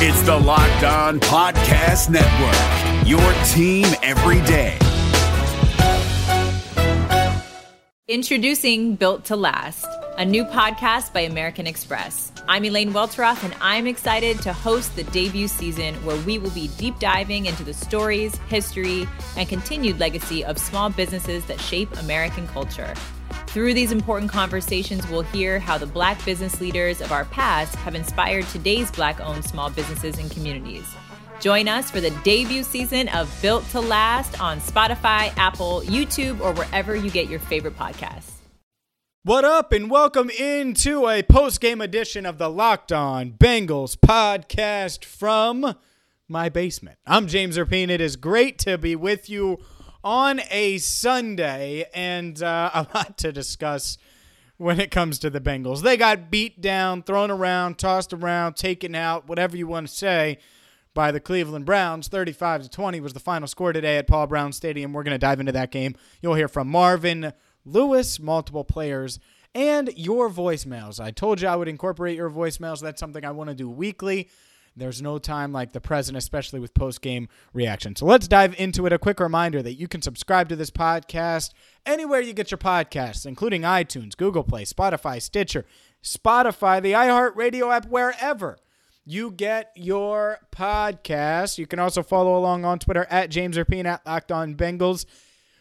It's the Locked On Podcast Network, your team every day. Introducing Built to Last, a new podcast by American Express. I'm Elaine Welteroth, and I'm excited to host the debut season where we will be deep diving into the stories, history, and continued legacy of small businesses that shape American culture. Through these important conversations, we'll hear how the Black business leaders of our past have inspired today's Black owned small businesses and communities. Join us for the debut season of Built to Last on Spotify, Apple, YouTube, or wherever you get your favorite podcasts. What up, and welcome into a post game edition of the Locked On Bengals podcast from my basement. I'm James Rapien. It is great to be with you on a Sunday, and uh, a lot to discuss when it comes to the Bengals. They got beat down, thrown around, tossed around, taken out, whatever you want to say by the Cleveland Browns. 35 to 20 was the final score today at Paul Brown Stadium. We're going to dive into that game. You'll hear from Marvin Lewis, multiple players, and your voicemails. I told you I would incorporate your voicemails. That's something I want to do weekly. There's no time like the present, especially with post game reaction. So let's dive into it. A quick reminder that you can subscribe to this podcast anywhere you get your podcasts, including iTunes, Google Play, Spotify, Stitcher, Spotify, the iHeartRadio app, wherever you get your podcast. You can also follow along on Twitter at James Rapien at Locked On Bengals.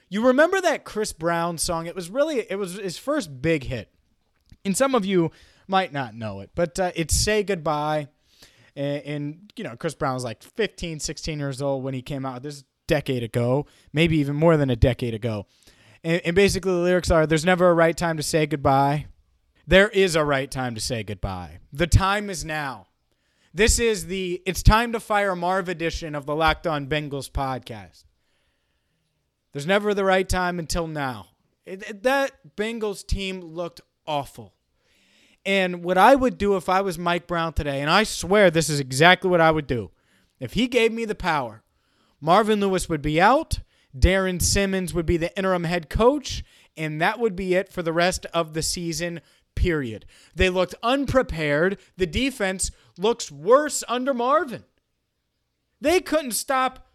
You remember that Chris Brown song? It was really it was his first big hit, and some of you might not know it, but uh, it's "Say Goodbye." And, and you know, Chris Brown was like 15, 16 years old when he came out. This decade ago, maybe even more than a decade ago. And, and basically, the lyrics are: "There's never a right time to say goodbye. There is a right time to say goodbye. The time is now." This is the It's Time to Fire Marv edition of the Locked On Bengals podcast. There's never the right time until now. It, it, that Bengals team looked awful. And what I would do if I was Mike Brown today, and I swear this is exactly what I would do. If he gave me the power, Marvin Lewis would be out, Darrin Simmons would be the interim head coach, and that would be it for the rest of the season, period. They looked unprepared. The defense looks worse under Marvin. They couldn't stop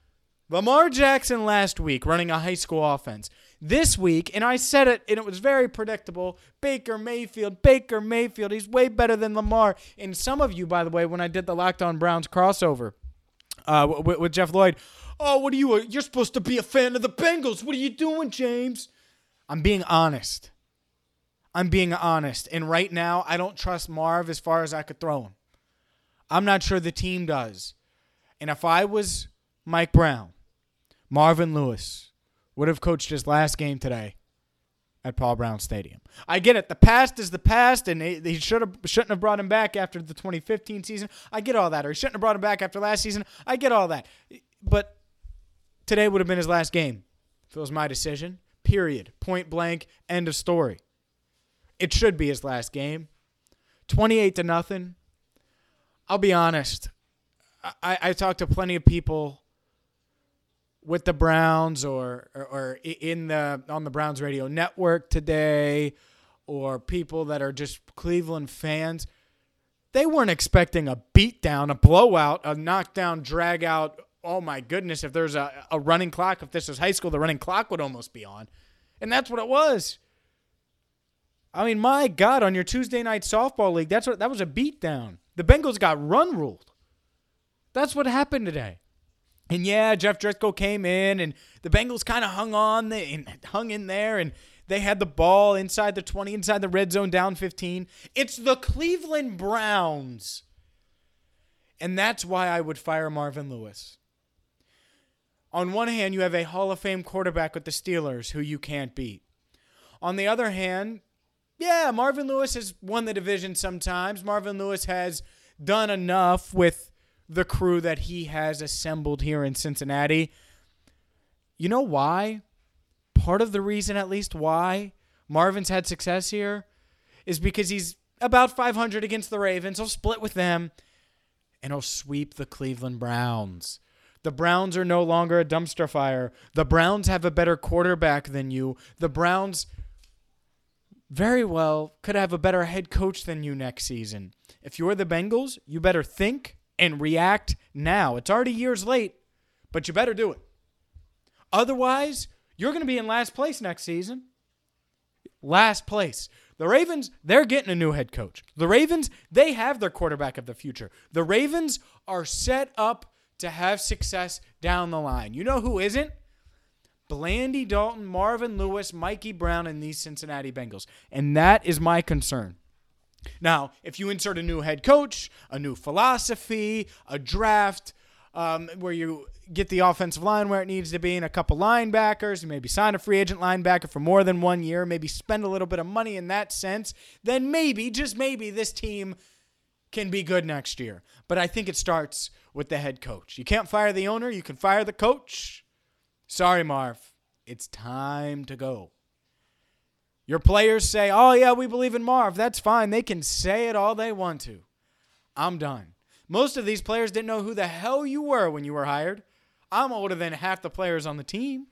Lamar Jackson last week running a high school offense. This week, and I said it, and it was very predictable Baker Mayfield, Baker Mayfield, he's way better than Lamar. And some of you, by the way, when I did the Locked On Browns crossover uh, with, with Jeff Lloyd, oh, what are you? You're supposed to be a fan of the Bengals. What are you doing, James? I'm being honest. I'm being honest. And right now, I don't trust Marv as far as I could throw him. I'm not sure the team does. And if I was Mike Brown, Marvin Lewis would have coached his last game today at Paul Brown Stadium. I get it. The past is the past, and he should have shouldn't have brought him back after the 2015 season. I get all that. Or he shouldn't have brought him back after last season. I get all that. But today would have been his last game. If it was my decision, period. Point blank. End of story. It should be his last game. 28 to nothing. I'll be honest. I, I talked to plenty of people with the Browns or, or, or in the on the Browns radio network today, or people that are just Cleveland fans. They weren't expecting a beatdown, a blowout, a knockdown, drag out. Oh my goodness! If there's a, a running clock, if this is high school, the running clock would almost be on, and that's what it was. I mean, my God, on your Tuesday night softball league, that's what that was a beatdown. The Bengals got run ruled. That's what happened today. And yeah, Jeff Driskel came in, and the Bengals kind of hung on and hung in there, and they had the ball inside the 20, inside the red zone, down 15. It's the Cleveland Browns. And that's why I would fire Marvin Lewis. On one hand, you have a Hall of Fame quarterback with the Steelers who you can't beat. On the other hand, yeah, Marvin Lewis has won the division sometimes. Marvin Lewis has done enough with the crew that he has assembled here in Cincinnati. You know why? Part of the reason, at least, why Marvin's had success here is because he's about 500 against the Ravens. He'll split with them and he'll sweep the Cleveland Browns. The Browns are no longer a dumpster fire. The Browns have a better quarterback than you. The Browns very well could have a better head coach than you next season. If you're the Bengals, you better think and react now. It's already years late, but you better do it. Otherwise, you're going to be in last place next season. Last place. The Ravens, they're getting a new head coach. The Ravens, they have their quarterback of the future. The Ravens are set up to have success down the line. You know who isn't? Blandy Dalton, Marvin Lewis, Mikey Brown, and these Cincinnati Bengals. And that is my concern. Now, if you insert a new head coach, a new philosophy, a draft, um, where you get the offensive line where it needs to be and a couple linebackers, and maybe sign a free agent linebacker for more than one year, maybe spend a little bit of money in that sense, then maybe, just maybe, this team can be good next year. But I think it starts with the head coach. You can't fire the owner, you can fire the coach. Sorry, Marv. It's time to go. Your players say, oh, yeah, we believe in Marv. That's fine. They can say it all they want to. I'm done. Most of these players didn't know who the hell you were when you were hired. I'm older than half the players on the team.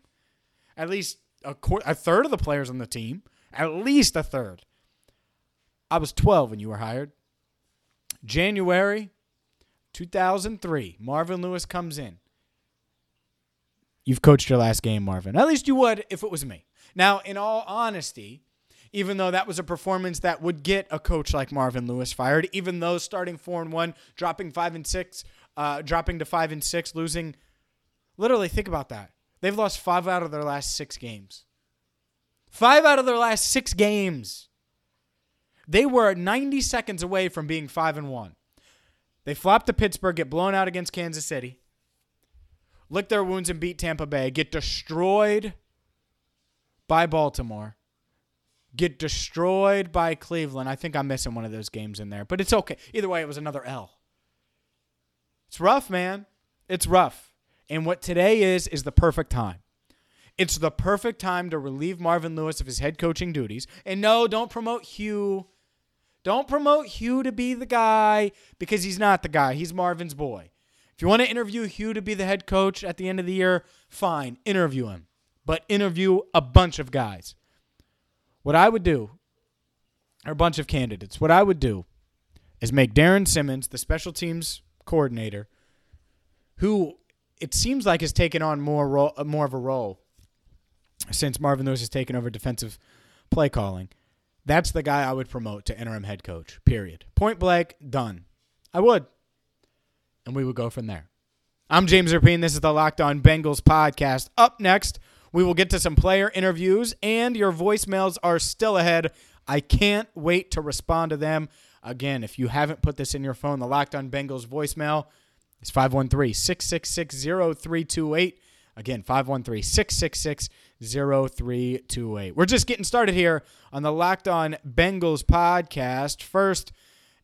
At least a, qu- a third of the players on the team. At least a third. I was 12 when you were hired. January 2003, Marvin Lewis comes in. You've coached your last game, Marvin. At least you would if it was me. Now, in all honesty, even though that was a performance that would get a coach like Marvin Lewis fired, even though starting four and one, dropping five and six, uh, dropping to five and six, losing. Literally, think about that. They've lost five out of their last six games. Five out of their last six games. They were 90 seconds away from being five and one. They flopped to Pittsburgh, get blown out against Kansas City, lick their wounds and beat Tampa Bay, get destroyed by Baltimore get destroyed by Cleveland. I think I'm missing one of those games in there, but it's okay. Either way, it was another L. It's rough, man. It's rough. And what today is, is the perfect time. It's the perfect time to relieve Marvin Lewis of his head coaching duties. And no, don't promote Hue. Don't promote Hue to be the guy because he's not the guy. He's Marvin's boy. If you want to interview Hue to be the head coach at the end of the year, fine, interview him. But interview a bunch of guys. What I would do, or a bunch of candidates, what I would do is make Darrin Simmons the special teams coordinator, who it seems like has taken on more role, more of a role since Marvin Lewis has taken over defensive play calling. That's the guy I would promote to interim head coach. Period. Point blank, done. I would. And we would go from there. I'm James Rapien. This is the Locked On Bengals podcast. Up next, we will get to some player interviews, and your voicemails are still ahead. I can't wait to respond to them. Again, if you haven't put this in your phone, the Locked On Bengals voicemail is 513 666 0328. Again, 513 666 0328. We're just getting started here on the Locked On Bengals podcast. First,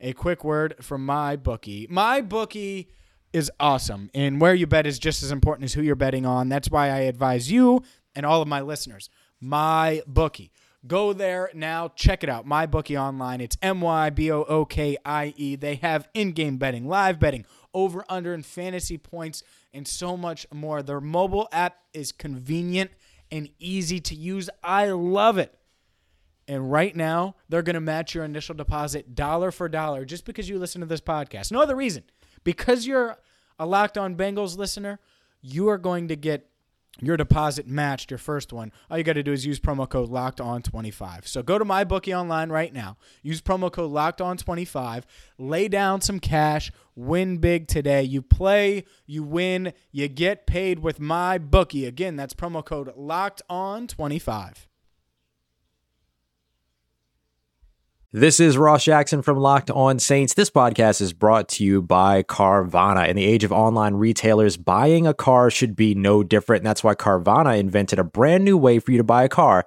a quick word from my bookie. My bookie is awesome. And where you bet is just as important as who you're betting on. That's why I advise you and all of my listeners, my bookie. Go there now, check it out. My bookie online. It's M Y B O O K I E. They have in-game betting, live betting, over under and fantasy points and so much more. Their mobile app is convenient and easy to use. I love it. And right now, they're going to match your initial deposit dollar for dollar just because you listen to this podcast. No other reason. Because you're a Locked On Bengals listener, you are going to get your deposit matched your first one. All you got to do is use promo code locked on 25. So go to my bookie online right now. Use promo code locked on 25. Lay down some cash. Win big today. You play, you win, you get paid with my bookie. Again, that's promo code locked on 25. This is Ross Jackson from Locked On Saints. This podcast is brought to you by Carvana. In the age of online retailers, buying a car should be no different. And that's why Carvana invented a brand new way for you to buy a car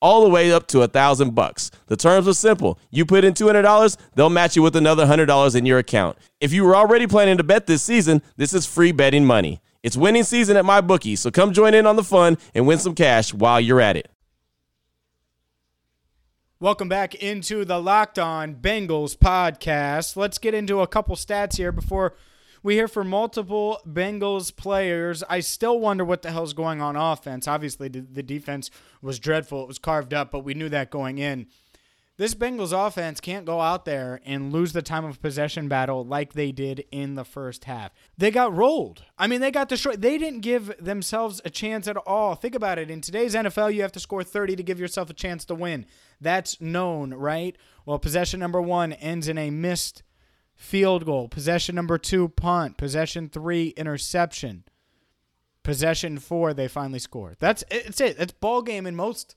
all the way up to a thousand bucks. The terms are simple. You put in $200, they'll match you with another $100 in your account. If you were already planning to bet this season, this is free betting money. It's winning season at my bookie, so come join in on the fun and win some cash while you're at it. Welcome back into the Locked On Bengals podcast. Let's get into a couple stats here before we hear from multiple Bengals players. I still wonder what the hell's going on offense. Obviously, the defense was dreadful. It was carved up, but we knew that going in. This Bengals offense can't go out there and lose the time of possession battle like they did in the first half. They got rolled. I mean, they got destroyed. They didn't give themselves a chance at all. Think about it. In today's NFL, you have to score 30 to give yourself a chance to win. That's known, right? Well, possession number one ends in a missed field goal. Possession number two, punt. Possession three, interception. Possession four, they finally score. That's it's it. It's ball game in most.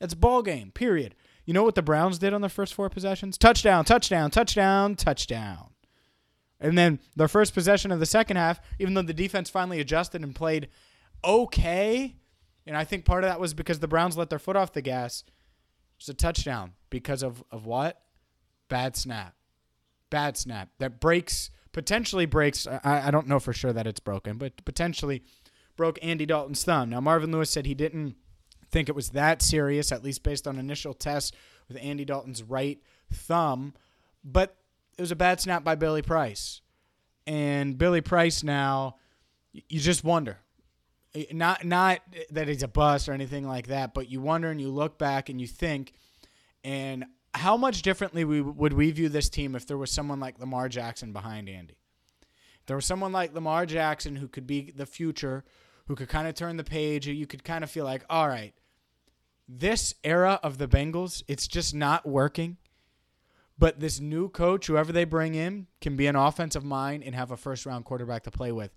It's ball game. Period. You know what the Browns did on their first four possessions? Touchdown, touchdown, touchdown, touchdown. And then their first possession of the second half, even though the defense finally adjusted and played okay, and I think part of that was because the Browns let their foot off the gas. It's a touchdown because of, of what? Bad snap bad snap that breaks potentially breaks. I, I don't know for sure that it's broken, but potentially broke Andy Dalton's thumb. Now Marvin Lewis said he didn't think it was that serious, at least based on initial tests with Andy Dalton's right thumb, but it was a bad snap by Billy Price. And Billy Price now, you just wonder. Not not that he's a bust or anything like that, but you wonder and you look back and you think, and how much differently we, would we view this team if there was someone like Lamar Jackson behind Andy? If there was someone like Lamar Jackson who could be the future, who could kind of turn the page, you could kind of feel like, all right, this era of the Bengals, it's just not working. But this new coach, whoever they bring in, can be an offensive mind and have a first round quarterback to play with.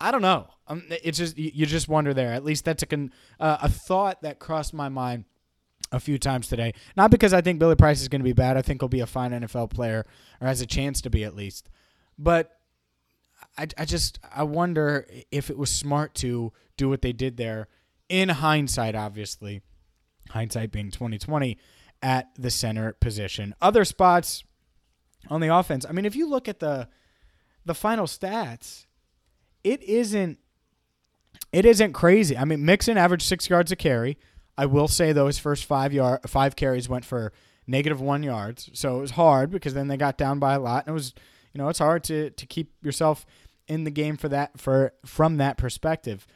I don't know. Um, it's just you just wonder there. At least that's a con, uh, a thought that crossed my mind a few times today. Not because I think Billy Price is going to be bad. I think he'll be a fine NFL player or has a chance to be at least. But I, I just I wonder if it was smart to do what they did there in hindsight obviously. Hindsight being 2020 at the center position. Other spots on the offense. I mean, if you look at the the final stats, it isn't it isn't crazy. I mean, Mixon averaged 6 yards a carry. I will say though, his first five yard five carries went for negative one yards, so it was hard because then they got down by a lot, and it was you know it's hard to to keep yourself in the game for that for from that perspective.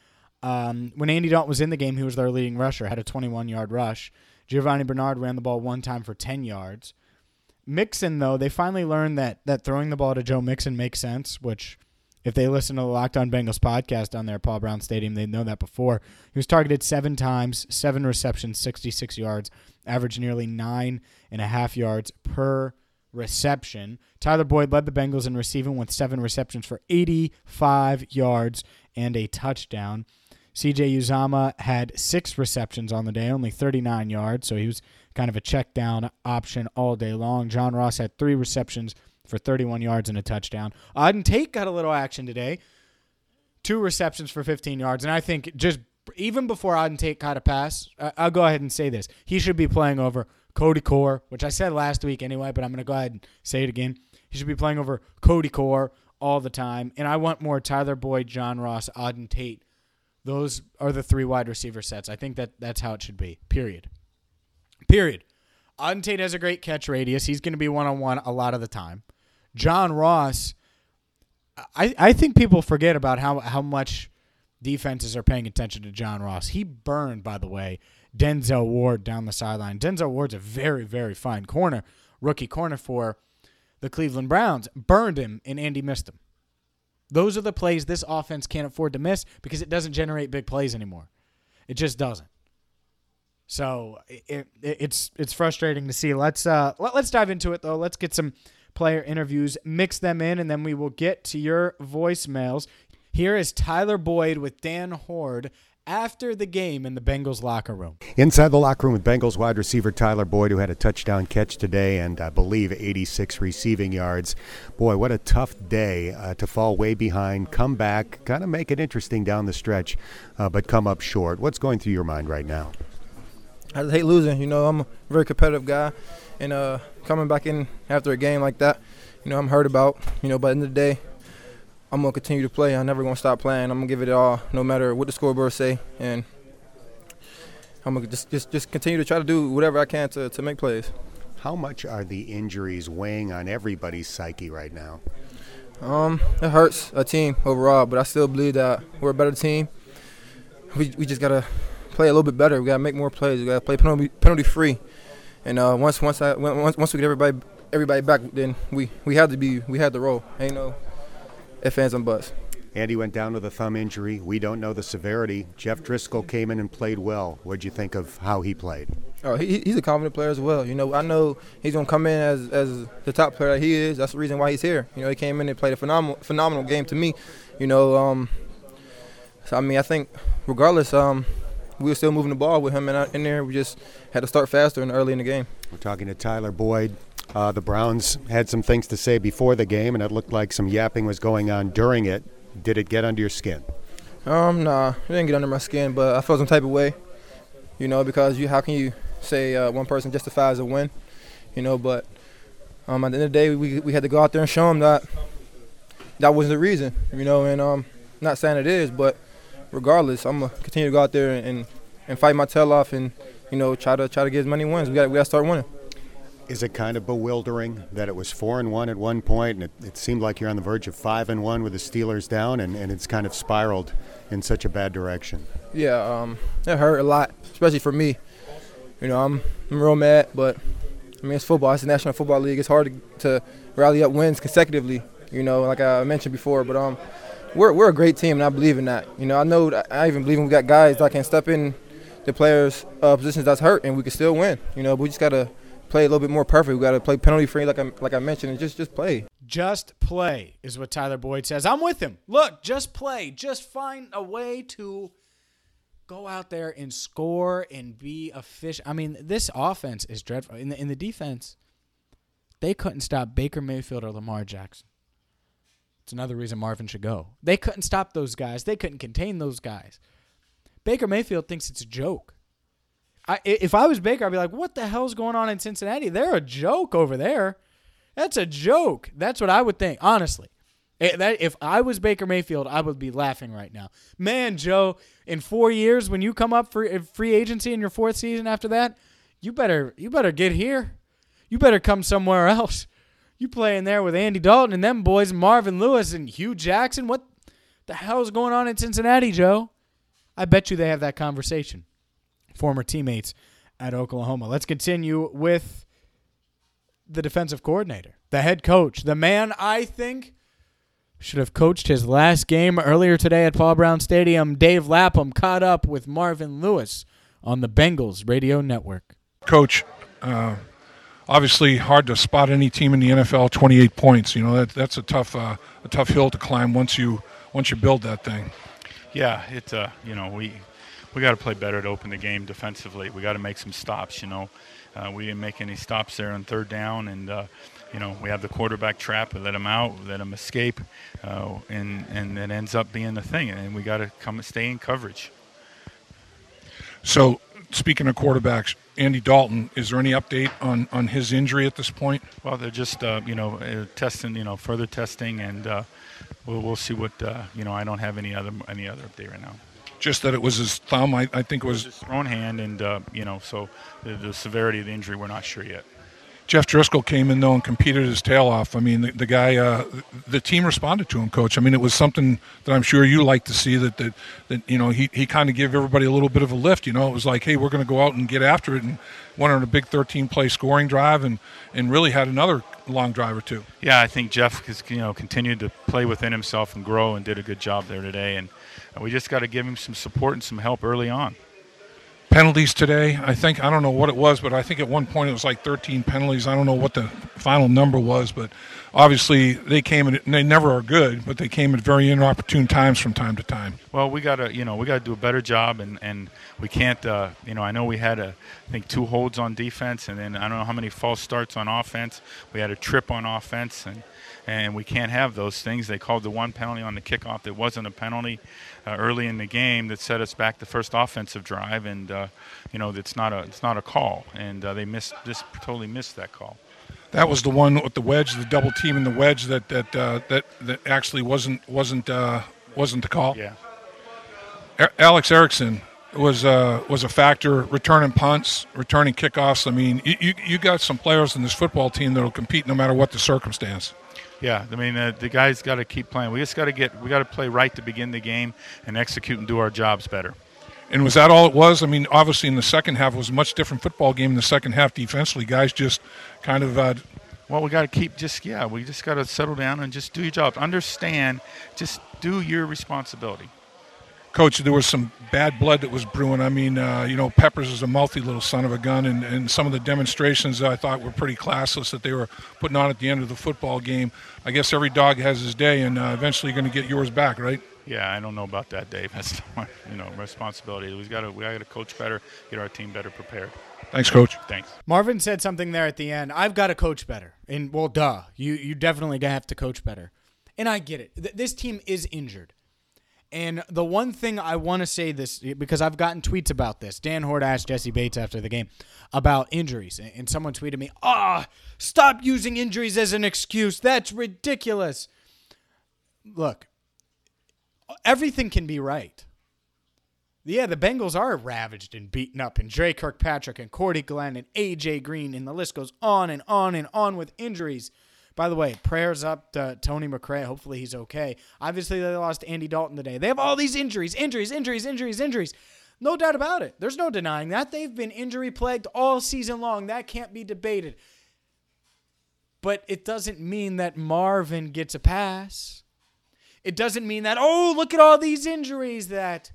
Um, when Andy Dalton was in the game, he was their leading rusher, had a 21 yard rush. Giovani Bernard ran the ball one time for 10 yards. Mixon, though, they finally learned that that throwing the ball to Joe Mixon makes sense, which if they listen to the Locked On Bengals podcast on there at Paul Brown Stadium, they know that before. He was targeted seven times, seven receptions, 66 yards, averaged nearly nine and a half yards per reception. Tyler Boyd led the Bengals in receiving with seven receptions for 85 yards and a touchdown. CJ Uzomah had six receptions on the day, only 39 yards, so he was kind of a check down option all day long. John Ross had three receptions for 31 yards and a touchdown. Auden Tate got a little action today. two receptions for 15 yards, and I think just even before Auden Tate caught a pass, I'll go ahead and say this: he should be playing over Cody Core, which I said last week anyway, but I'm going to go ahead and say it again. He should be playing over Cody Core all the time, and I want more Tyler Boyd, John Ross, Auden Tate. Those are the three wide receiver sets. I think that that's how it should be. Period. Period. Auden Tate has a great catch radius. He's going to be one on one a lot of the time. John Ross, I, I think people forget about how, how much defenses are paying attention to John Ross. He burned, by the way, Denzel Ward down the sideline. Denzel Ward's a very, very fine corner, rookie corner for the Cleveland Browns. Burned him, and Andy missed him. Those are the plays this offense can't afford to miss because it doesn't generate big plays anymore. It just doesn't. So it, it, it's it's frustrating to see. Let's uh let, let's dive into it though. Let's get some player interviews, mix them in, and then we will get to your voicemails. Here is Tyler Boyd with Dan Hoard after the game in the Bengals locker room. Inside the locker room with Bengals wide receiver Tyler Boyd, who had a touchdown catch today and I believe 86 receiving yards. Boy, what a tough day uh, to fall way behind, come back, kind of make it interesting down the stretch, uh, but come up short. What's going through your mind right now? I just hate losing. You know, I'm a very competitive guy, and uh, coming back in after a game like that, you know, I'm hurt about. You know, but at the end of the day, I'm gonna continue to play. I'm never gonna stop playing. I'm gonna give it all, no matter what the scoreboard say, and I'm gonna just just just continue to try to do whatever I can to to make plays. How much are the injuries weighing on everybody's psyche right now? Um, it hurts a team overall, but I still believe that we're a better team. We we just gotta play a little bit better. We gotta make more plays. We gotta play penalty penalty free. And uh, once once I once once we get everybody everybody back, then we we had to be we had to roll. Ain't no ifs ands and buts. Andy went down with a thumb injury. We don't know the severity. Jeff Driskel came in and played well. What'd you think of how he played? Oh, he, he's a confident player as well. You know, I know he's gonna come in as as the top player that he is. That's the reason why he's here. You know, he came in and played a phenomenal phenomenal game to me. You know, um, so I mean, I think regardless, um, we were still moving the ball with him in, in there. We just had to start faster and early in the game. We're talking to Tyler Boyd. Uh, the Browns had some things to say before the game, and it looked like some yapping was going on during it. Did it get under your skin? Um, nah, it didn't get under my skin, but I felt some type of way. You know, because you, how can you say uh, one person justifies a win? You know, but um, at the end of the day, we we had to go out there and show them that that wasn't the reason. You know, and um, not saying it is, but regardless, I'm gonna continue to go out there and and fight my tail off and you know try to try to get as many wins. We got we got to start winning. Is it kind of bewildering that it was four and one at one point, and it, it seemed like you're on the verge of five and one with the Steelers down, and, and it's kind of spiraled in such a bad direction? Yeah, um, it hurt a lot, especially for me. You know, I'm I'm real mad, but I mean it's football. It's the National Football League. It's hard to, to rally up wins consecutively. You know, like I mentioned before, but um, we're we're a great team, and I believe in that. You know, I know I even believe we got guys that can step in the players' uh, positions that's hurt, and we can still win. You know, but we just gotta play a little bit more perfect. We gotta play penalty free, like I like I mentioned, and just just play. Just play is what Tyler Boyd says. I'm with him. Look, just play. Just find a way to go out there and score and be efficient. I mean, this offense is dreadful. In the in the defense, they couldn't stop Baker Mayfield or Lamar Jackson. It's another reason Marvin should go. They couldn't stop those guys. They couldn't contain those guys. Baker Mayfield thinks it's a joke. I, if I was Baker, I'd be like, "What the hell's going on in Cincinnati? They're a joke over there. That's a joke." That's what I would think, honestly. Eh, if I was Baker Mayfield, I would be laughing right now. Man, Joe, in four years, when you come up for free agency in your fourth season after that, you better you better get here. You better come somewhere else. You play in there with Andy Dalton and them boys, Marvin Lewis and Hue Jackson. What the hell's going on in Cincinnati, Joe? I bet you they have that conversation. Former teammates at Oklahoma. Let's continue with the defensive coordinator, the head coach, the man I think should have coached his last game earlier today at Paul Brown Stadium. Dave Lapham caught up with Marvin Lewis on the Bengals radio network. Coach, uh, obviously hard to spot any team in the NFL 28 points. You know that that's a tough uh, a tough hill to climb once you once you build that thing. Yeah, it uh, you know we we got to play better to open the game defensively. We got to make some stops. You know, uh, we didn't make any stops there on third down, and uh, you know, we have the quarterback trap. We let him out, we let him escape, uh, and and it ends up being the thing. And we got to come and stay in coverage. So, speaking of quarterbacks, Andy Dalton, is there any update on, on his injury at this point? Well, they're just uh, you know uh, testing, you know, further testing, and uh, we'll, we'll see what uh, you know. I don't have any other any other update right now. Just that it was his thumb. I, I think it was his thrown hand, and uh, you know, so the, the severity of the injury, we're not sure yet. Jeff Driskel came in though and competed his tail off. I mean, the, the guy, uh, the team responded to him, coach. I mean, it was something that I'm sure you like to see that that, that you know he, he kind of gave everybody a little bit of a lift. You know, it was like, hey, we're going to go out and get after it, and went on a big 13 play scoring drive, and and really had another long drive or two. Yeah, I think Jeff has you know continued to play within himself and grow, and did a good job there today, and we just got to give him some support and some help early on penalties today. I think I don't know what it was, but I think at one point it was like 13 penalties. I don't know what the final number was, but obviously they came and they never are good, but they came at very inopportune times from time to time. Well, we got to you know we got to do a better job, and and we can't uh, you know I know we had a I think two holds on defense, and then I don't know how many false starts on offense. We had a trip on offense, and and we can't have those things. They called the one penalty on the kickoff that wasn't a penalty uh, early in the game that set us back the first offensive drive, and uh, you know it's not a it's not a call, and uh, they missed just totally missed that call. That was the one with the wedge, the double team in the wedge that that uh, that that actually wasn't wasn't uh, wasn't the call. Yeah. Alex Erickson was uh, was a factor returning punts, returning kickoffs. I mean, you you got some players in this football team that'll compete no matter what the circumstance. Yeah, I mean uh, the guys got to keep playing. We just got to get we got to play right to begin the game and execute and do our jobs better. And was that all it was? I mean, obviously in the second half it was a much different football game in the second half defensively. Guys just kind of. Uh, well, we got to keep just yeah. We just got to settle down and just do your job. Understand, just do your responsibility. Coach, there was some bad blood that was brewing. I mean, uh, you know, Peppers is a mouthy little son of a gun, and, and some of the demonstrations I thought were pretty classless that they were putting on at the end of the football game. I guess every dog has his day, and uh, eventually you're going to get yours back, right? Yeah, I don't know about that, Dave. That's my, you know responsibility. We've got to we got to coach better, get our team better prepared. Thanks, Coach. Thanks. Marvin said something there at the end. I've got to coach better, and well, duh, you you definitely have to coach better, and I get it. Th- this team is injured. And the one thing I want to say this because I've gotten tweets about this. Dan Hoard asked Jessie Bates after the game about injuries, and someone tweeted me, "Ah, oh, stop using injuries as an excuse. That's ridiculous." Look, everything can be right. Yeah, the Bengals are ravaged and beaten up, and Dre Kirkpatrick and Cordy Glenn and AJ Green, and the list goes on and on and on with injuries. By the way, prayers up to Tony McRae. Hopefully he's okay. Obviously, they lost Andy Dalton today. They have all these injuries, injuries, injuries, injuries, injuries. No doubt about it. There's no denying that. They've been injury plagued all season long. That can't be debated. But it doesn't mean that Marvin gets a pass. It doesn't mean that, oh, look at all these injuries, that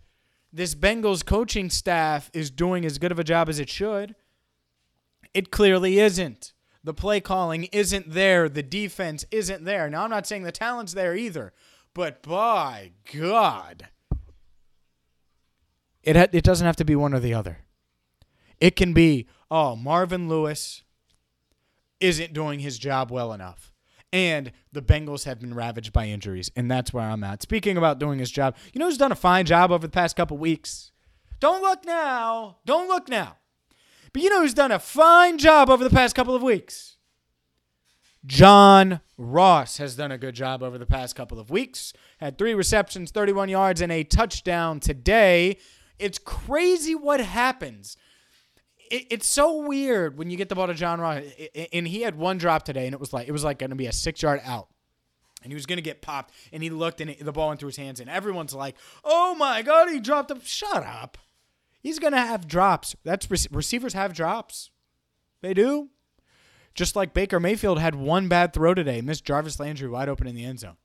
this Bengals coaching staff is doing as good of a job as it should. It clearly isn't. The play calling isn't there. The defense isn't there. Now, I'm not saying the talent's there either, but by God, it, ha- it doesn't have to be one or the other. It can be, oh, Marvin Lewis isn't doing his job well enough. And the Bengals have been ravaged by injuries, and that's where I'm at. Speaking about doing his job, you know who's done a fine job over the past couple weeks? Don't look now. Don't look now. But you know who's done a fine job over the past couple of weeks? John Ross has done a good job over the past couple of weeks. Had three receptions, 31 yards, and a touchdown today. It's crazy what happens. it's so weird when you get the ball to John Ross, and he had one drop today, and it was like it was like going to be a six yard out, and he was going to get popped, and he looked, and the ball went through his hands, and everyone's like, "Oh my god, he dropped him!" Shut up. He's going to have drops. That's receivers have drops. They do. Just like Baker Mayfield had one bad throw today, missed Jarvis Landry wide open in the end zone.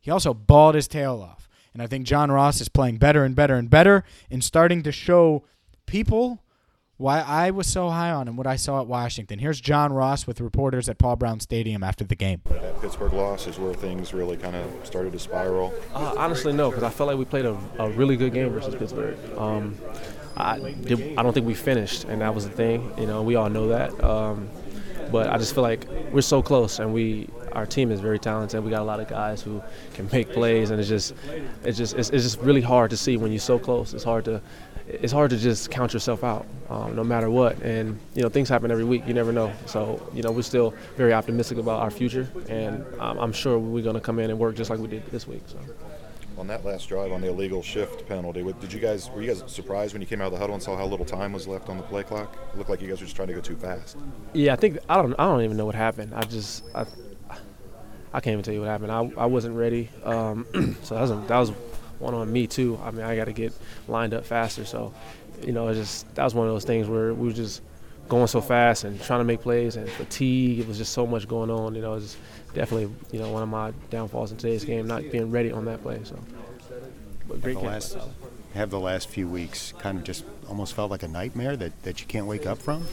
He also balled his tail off. And I think John Ross is playing better and better and better and starting to show people why I was so high on him, what I saw at Washington. Here's John Ross with reporters at Paul Brown Stadium after the game. That Pittsburgh loss is where things really kind of started to spiral. Uh, honestly, no, because I felt like we played a, a, really good game versus Pittsburgh. Um, I, did, I don't think we finished, and that was the thing. You know, we all know that. Um, but I just feel like we're so close, and we our team is very talented. We got a lot of guys who can make plays, and it's just it's just it's, it's just really hard to see when you're so close. It's hard to it's hard to just count yourself out, um, no matter what. And you know, things happen every week. You never know. So you know, we're still very optimistic about our future, and um, I'm sure we're going to come in and work just like we did this week. So. On that last drive on the illegal shift penalty, did you guys were you guys surprised when you came out of the huddle and saw how little time was left on the play clock? It looked like you guys were just trying to go too fast. Yeah, I think I don't I don't even know what happened. I just I, I can't even tell you what happened. I, I wasn't ready, um, so that was that was one on me too. I mean, I got to get lined up faster. So, you know, it just that was one of those things where we were just going so fast and trying to make plays and fatigue. It was just so much going on. You know, it was definitely you know one of my downfalls in today's game, not being ready on that play. So, but great have the last, have the last few weeks kind of just almost felt like a nightmare that, that you can't wake up from?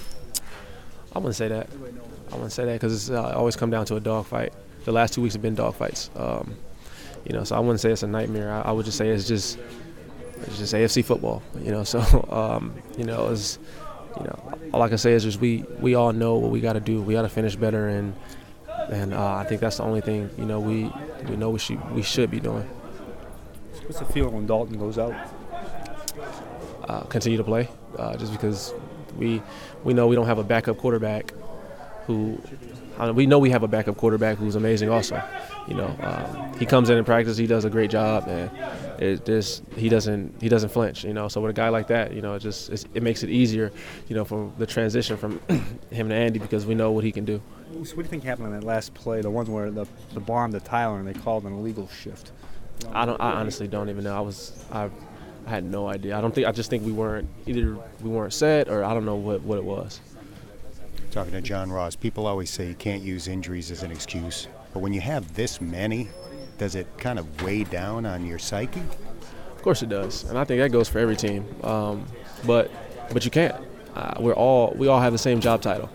I wouldn't say that. I wouldn't say that because it's uh, always come down to a dogfight. The last two weeks have been dogfights. Um, you know, so I wouldn't say it's a nightmare. I, I would just say it's just it's just AFC football. You know, so um, you know, it's you know, all I can say is just we we all know what we got to do. We got to finish better, and and uh, I think that's the only thing you know we we know we should we should be doing. What's the feeling when Dalton goes out? Uh, continue to play, uh, just because we we know we don't have a backup quarterback who we know we have a backup quarterback who's amazing also. You know, um, he comes in and practice, he does a great job, and it just he doesn't he doesn't flinch. You know, so with a guy like that, you know, it just it makes it easier, you know, for the transition from him to Andy because we know what he can do. So what do you think happened on that last play, the one where the the bomb to Tyler and they called an illegal shift? I don't. I honestly don't even know. I was I. I had no idea. I don't think. I just think we weren't either. We weren't set, or I don't know what, what it was talking to John Ross, people always say you can't use injuries as an excuse. But when you have this many, does it kind of weigh down on your psyche? Of course it does, and I think that goes for every team. Um, but but you can't. Uh, we're all we all have the same job title.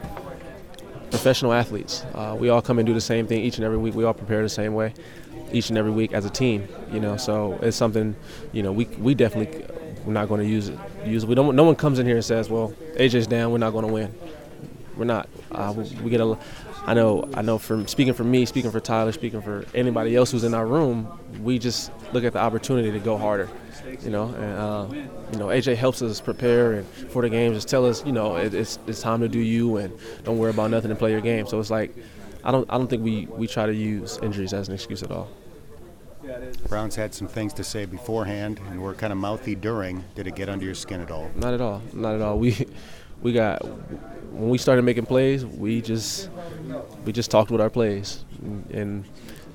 Professional athletes. Uh, we all come and do the same thing each and every week. We all prepare the same way, each and every week as a team. You know, so it's something. You know, we we definitely we're not going to use it. Use it. We don't. No one comes in here and says, "Well, AJ's down. We're not going to win." We're not. Uh, we, we, get a. I know. I know. From speaking for me, speaking for Tyler, speaking for anybody else who's in our room, we just look at the opportunity to go harder. You know, and uh, you know, AJ helps us prepare and for the games. Just tell us, you know, it, it's it's time to do you and don't worry about nothing and play your game. So it's like, I don't I don't think we we try to use injuries as an excuse at all. Browns had some things to say beforehand and were kind of mouthy during. Did it get under your skin at all? Not at all. Not at all. We we got when we started making plays, we just we just talked with our plays, and,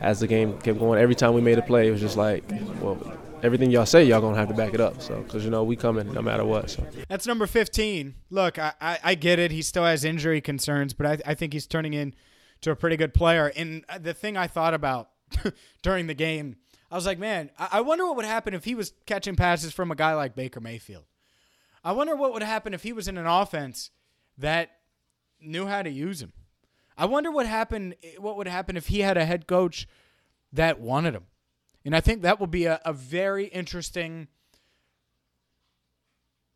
as the game kept going, every time we made a play, it was just like, well, everything y'all say, y'all gonna have to back it up. So, because you know we coming no matter what. So that's number fifteen. Look, I, I, I get it. He still has injury concerns, but I, I think he's turning in to a pretty good player. And uh, the thing I thought about during the game, I was like, man, I, I wonder what would happen if he was catching passes from a guy like Baker Mayfield. I wonder what would happen if he was in an offense that knew how to use him. I wonder what happened. What would happen if he had a head coach that wanted him? And I think that will be a, a very interesting,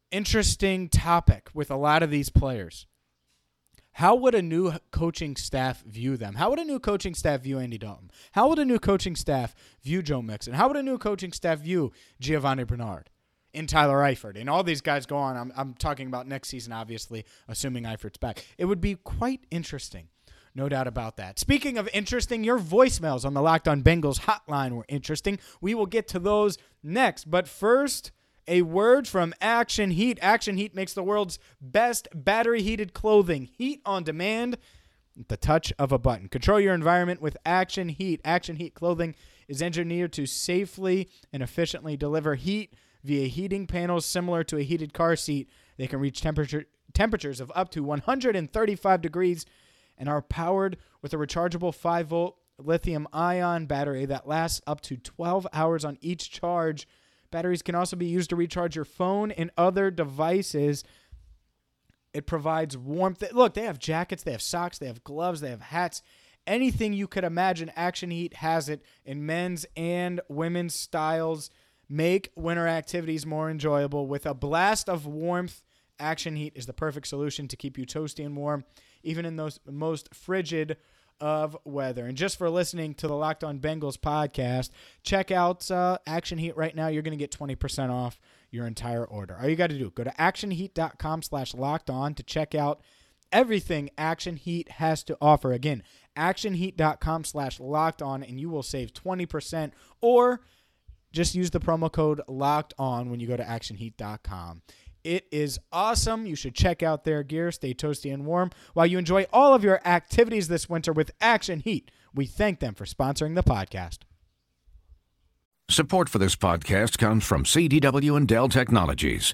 interesting topic with a lot of these players. How would a new coaching staff view them? How would a new coaching staff view Andy Dalton? How would a new coaching staff view Joe Mixon? How would a new coaching staff view Giovani Bernard? In Tyler Eifert. And all these guys go on. I'm, I'm talking about next season, obviously, assuming Eifert's back. It would be quite interesting. No doubt about that. Speaking of interesting, your voicemails on the Locked On Bengals hotline were interesting. We will get to those next. But first, a word from Action Heat. Action Heat makes the world's best battery heated clothing. Heat on demand the touch of a button. Control your environment with Action Heat. Action Heat clothing is engineered to safely and efficiently deliver heat via heating panels similar to a heated car seat. They can reach temperature temperatures of up to 135 degrees and are powered with a rechargeable 5 volt lithium ion battery that lasts up to 12 hours on each charge. Batteries can also be used to recharge your phone and other devices. It provides warmth. Look, they have jackets, they have socks, they have gloves, they have hats. Anything you could imagine, Action Heat has it in men's and women's styles. Make winter activities more enjoyable with a blast of warmth Action Heat is the perfect solution to keep you toasty and warm, even in those most frigid of weather. And just for listening to the Locked On Bengals podcast, check out uh, Action Heat right now. You're going to get 20% off your entire order. All you got to do, go to actionheat.com slash locked on to check out everything Action Heat has to offer. Again, actionheat.com slash locked on, and you will save 20% or just use the promo code locked on when you go to actionheat.com. It is awesome. You should check out their gear. Stay toasty and warm while you enjoy all of your activities this winter with Action Heat. We thank them for sponsoring the podcast. Support for this podcast comes from CDW and Dell Technologies.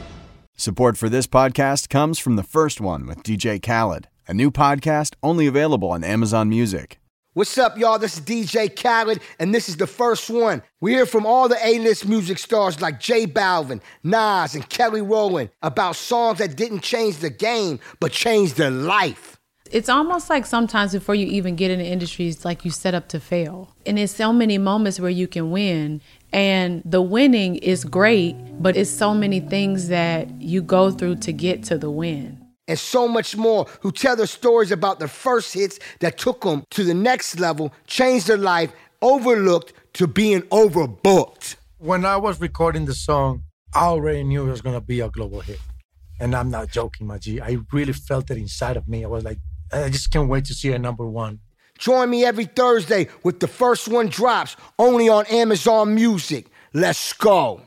Support for this podcast comes from the first one with DJ Khaled, a new podcast only available on Amazon Music. What's up, y'all? This is DJ Khaled, and this is the first one. We hear from all the A-list music stars like J Balvin, Nas, and Kelly Rowland about songs that didn't change the game, but changed their life. It's almost like sometimes before you even get in the industry, it's like you set up to fail. And there's so many moments where you can win. And the winning is great, but it's so many things that you go through to get to the win. And so much more who tell their stories about the first hits that took them to the next level, changed their life, overlooked to being overbooked. When I was recording the song, I already knew it was going to be a global hit. And I'm not joking, my G. I really felt it inside of me. I was like, I just can't wait to see it number one. Join me every Thursday with the first one drops only on Amazon Music. Let's go.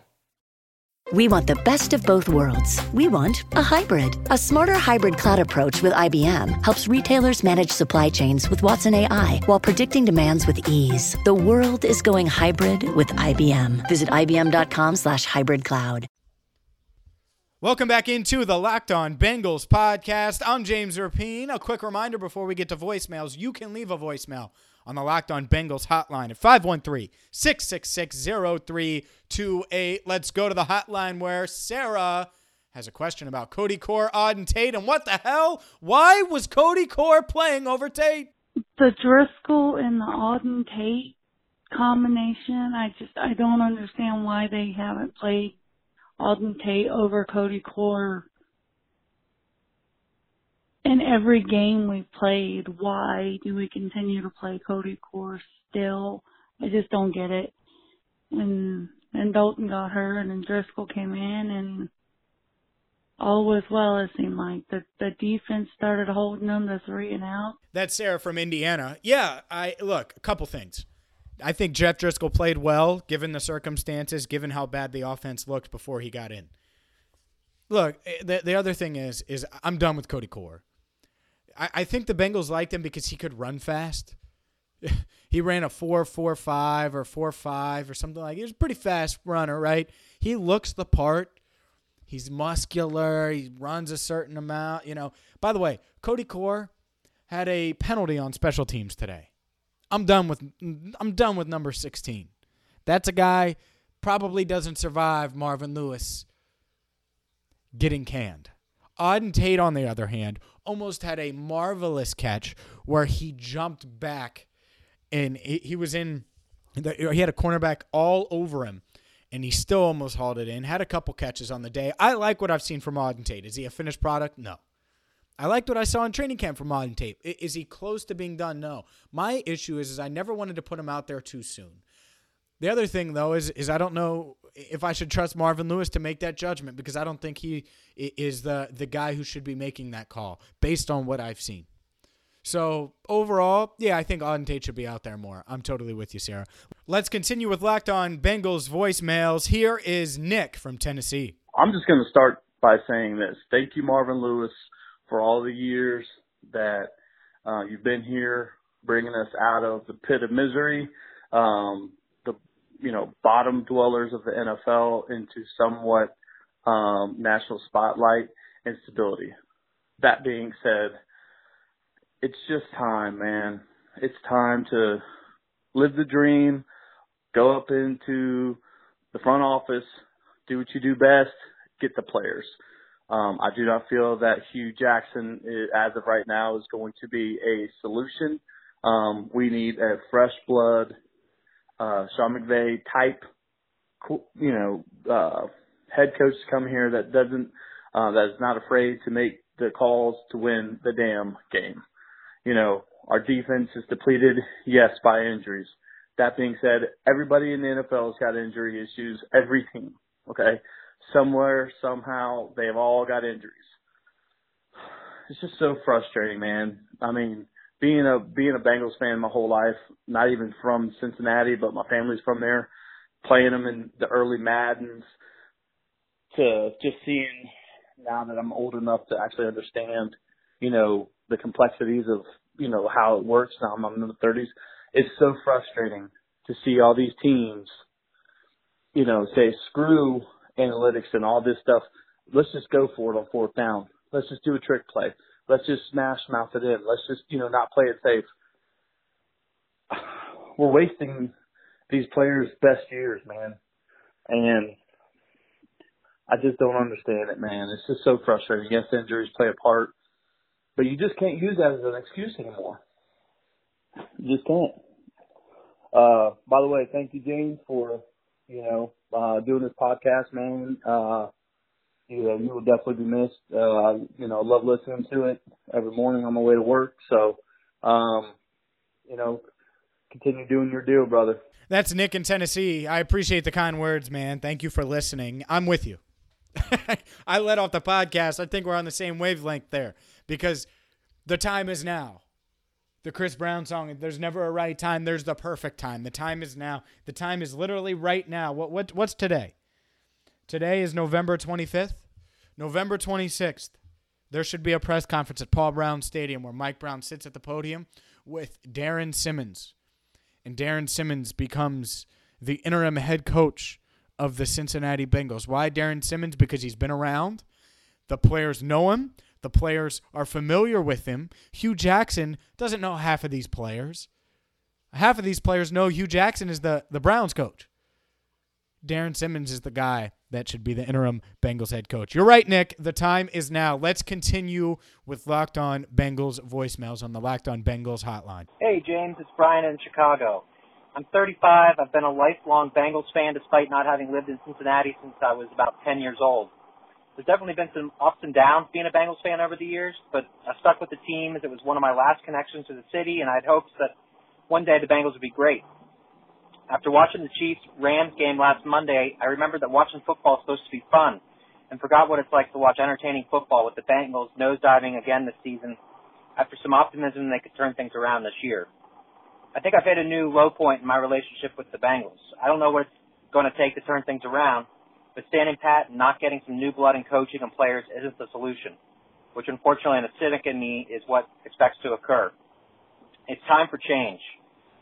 We want the best of both worlds. We want a hybrid. A smarter hybrid cloud approach with IBM helps retailers manage supply chains with Watson AI while predicting demands with ease. The world is going hybrid with IBM. Visit IBM.com slash hybrid cloud. Welcome back into the Locked On Bengals podcast. I'm James Rapien. A quick reminder before we get to voicemails you can leave a voicemail on the Locked On Bengals hotline at 513 666 0328. Let's go to the hotline where Sarah has a question about Cody Core, Auden Tate, and what the hell? Why was Cody Core playing over Tate? The Driskel and the Auden Tate combination, I just I don't understand why they haven't played Auden Tate over Cody Core in every game we played. Why do we continue to play Cody Core still? I just don't get it. And then Dalton got hurt and then Driskel came in and all was well it seemed like. The the defense started holding them to three and out. That's Sarah from Indiana. Yeah, I look, a couple things. I think Jeff Driskel played well given the circumstances, given how bad the offense looked before he got in. Look, eh, the, the other thing is is I'm done with Cody Core. I, I think the Bengals liked him because he could run fast. he ran a four four five or four five or something like. He was a pretty fast runner, right? He looks the part. He's muscular. He runs a certain amount. You know. By the way, Cody Core had a penalty on special teams today. I'm done with I'm done with number 16. That's a guy probably doesn't survive Marvin Lewis getting canned. Auden Tate, on the other hand, almost had a marvelous catch where he jumped back and he was in. He had a cornerback all over him, and he still almost hauled it in. Had a couple catches on the day. I like what I've seen from Auden Tate. Is he a finished product? No. I liked what I saw in training camp from Auden Tate. Is he close to being done? No. My issue is, is I never wanted to put him out there too soon. The other thing, though, is is I don't know if I should trust Marvin Lewis to make that judgment because I don't think he is the the guy who should be making that call based on what I've seen. So overall, yeah, I think Auden Tate should be out there more. I'm totally with you, Sarah. Let's continue with Locked On Bengals voicemails. Here is Nick from Tennessee. I'm just going to start by saying this. Thank you, Marvin Lewis, for all the years that uh, you've been here, bringing us out of the pit of misery. Um, the you know, bottom dwellers of the NFL into somewhat um, national spotlight. and stability. That being said, it's just time, man. It's time to live the dream, go up into the front office, do what you do best, get the players. Um, I do not feel that Hue Jackson, is, as of right now, is going to be a solution. Um, we need a fresh blood, uh, Sean McVay type, you know, uh, head coach to come here that doesn't, uh, that is not afraid to make the calls to win the damn game. You know, our defense is depleted, yes, by injuries. That being said, everybody in the NFL has got injury issues. Every team, okay? Somewhere, somehow, they've all got injuries. It's just so frustrating, man. I mean, being a being a Bengals fan my whole life, not even from Cincinnati, but my family's from there, playing them in the early Maddens, to just seeing now that I'm old enough to actually understand, you know, the complexities of you know how it works. Now I'm in the 30s. It's so frustrating to see all these teams, you know, say screw analytics and all this stuff. Let's just go for it on fourth down. Let's just do a trick play. Let's just smash mouth it in. Let's just you know not play it safe. We're wasting these players' best years, man, and I just don't understand it, man. It's just so frustrating. Yes, injuries play a part, but you just can't use that as an excuse anymore. You just can't. Uh, by the way, thank you, James, for you know uh, doing this podcast, man. Uh, you know, you will definitely be missed. Uh, you know, I love listening to it every morning on my way to work. So, um, you know, continue doing your deal, brother. That's Nick in Tennessee. I appreciate the kind words, man. Thank you for listening. I'm with you. I let off the podcast. I think we're on the same wavelength there because the time is now. The Chris Brown song, there's never a right time, there's the perfect time. The time is now. The time is literally right now. What what what's today? Today is November 25th. November 26th. There should be a press conference at Paul Brown Stadium where Mike Brown sits at the podium with Darrin Simmons. And Darrin Simmons becomes the interim head coach of the Cincinnati Bengals. Why Darrin Simmons? Because he's been around. The players know him. The players are familiar with him. Hue Jackson doesn't know half of these players. Half of these players know Hue Jackson is the, the Browns coach. Darrin Simmons is the guy that should be the interim Bengals head coach. You're right, Nick. The time is now. Let's continue with Locked On Bengals voicemails on the Locked On Bengals hotline. Hey, James. It's Brian in Chicago. I'm 35. I've been a lifelong Bengals fan despite not having lived in Cincinnati since I was about 10 years old. There's definitely been some ups and downs being a Bengals fan over the years, but I stuck with the team as it was one of my last connections to the city, and I had hopes that one day the Bengals would be great. After watching the Chiefs Rams game last Monday, I remembered that watching football is supposed to be fun, and forgot what it's like to watch entertaining football with the Bengals nosediving again this season after some optimism they could turn things around this year. I think I've hit a new low point in my relationship with the Bengals. I don't know what it's going to take to turn things around, but standing pat and not getting some new blood in coaching and players isn't the solution, which unfortunately in a cynic in me is what expects to occur. It's time for change.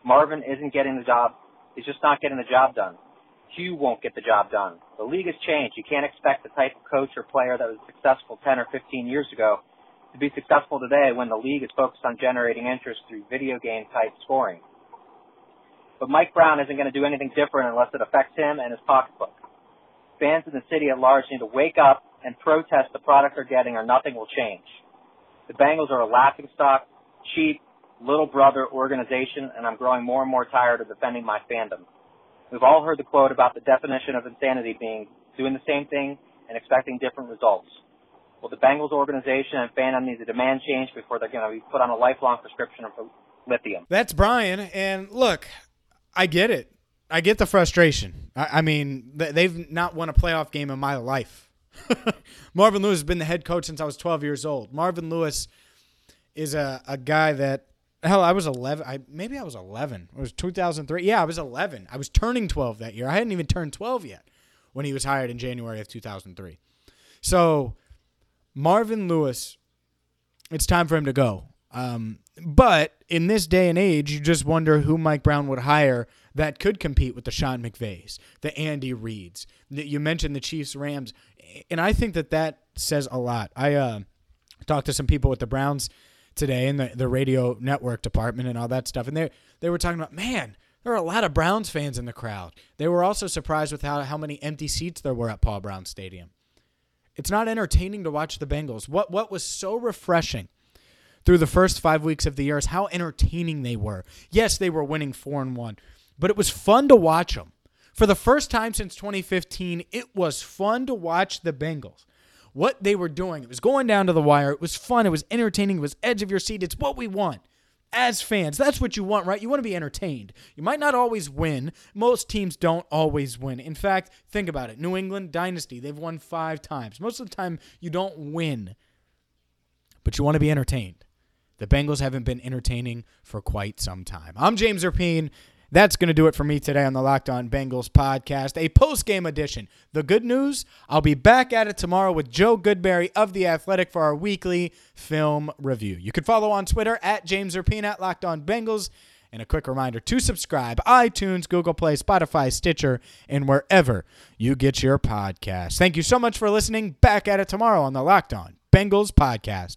Marvin isn't getting the job. He's just not getting the job done. Hue won't get the job done. The league has changed. You can't expect the type of coach or player that was successful 10 or 15 years ago to be successful today when the league is focused on generating interest through video game type scoring. But Mike Brown isn't going to do anything different unless it affects him and his pocketbook. Fans in the city at large need to wake up and protest the product they're getting or nothing will change. The Bengals are a laughingstock, cheap, little brother organization and I'm growing more and more tired of defending my fandom. We've all heard the quote about the definition of insanity being doing the same thing and expecting different results. Well, the Bengals organization and fandom need to demand change before they're going to be put on a lifelong prescription for lithium. That's Brian. And look, I get it. I get the frustration. I, I mean, they've not won a playoff game in my life. Marvin Lewis has been the head coach since I was 12 years old. Marvin Lewis is a, a guy that hell I was 11 I maybe I was 11 it was 2003 yeah I was 11 I was turning 12 that year I hadn't even turned 12 yet when he was hired in January of 2003 so Marvin Lewis, it's time for him to go. Um, but in this day and age, you just wonder who Mike Brown would hire that could compete with the Sean McVays, the Andy Reids. You mentioned the Chiefs, Rams, and I think that that says a lot. I uh, talked to some people with the Browns today in the, the radio network department and all that stuff, and they they were talking about man. There were a lot of Browns fans in the crowd. They were also surprised with how, how many empty seats there were at Paul Brown Stadium. It's not entertaining to watch the Bengals. What what was so refreshing through the first five weeks of the year is how entertaining they were. Yes, they were winning four and one, but it was fun to watch them. For the first time since 2015, it was fun to watch the Bengals. What they were doing, it was going down to the wire. It was fun. It was entertaining. It was edge of your seat. It's what we want as fans. That's what you want, right? You want to be entertained. You might not always win. Most teams don't always win. In fact, think about it. New England Dynasty, they've won five times. Most of the time, you don't win, but you want to be entertained. The Bengals haven't been entertaining for quite some time. I'm James Rapien. That's going to do it for me today on the Locked On Bengals podcast, a post game edition. The good news I'll be back at it tomorrow with Joe Goodberry of The Athletic for our weekly film review. You can follow on Twitter at James Rapien at Locked On Bengals. And a quick reminder to subscribe iTunes, Google Play, Spotify, Stitcher, and wherever you get your podcasts. Thank you so much for listening. Back at it tomorrow on the Locked On Bengals podcast.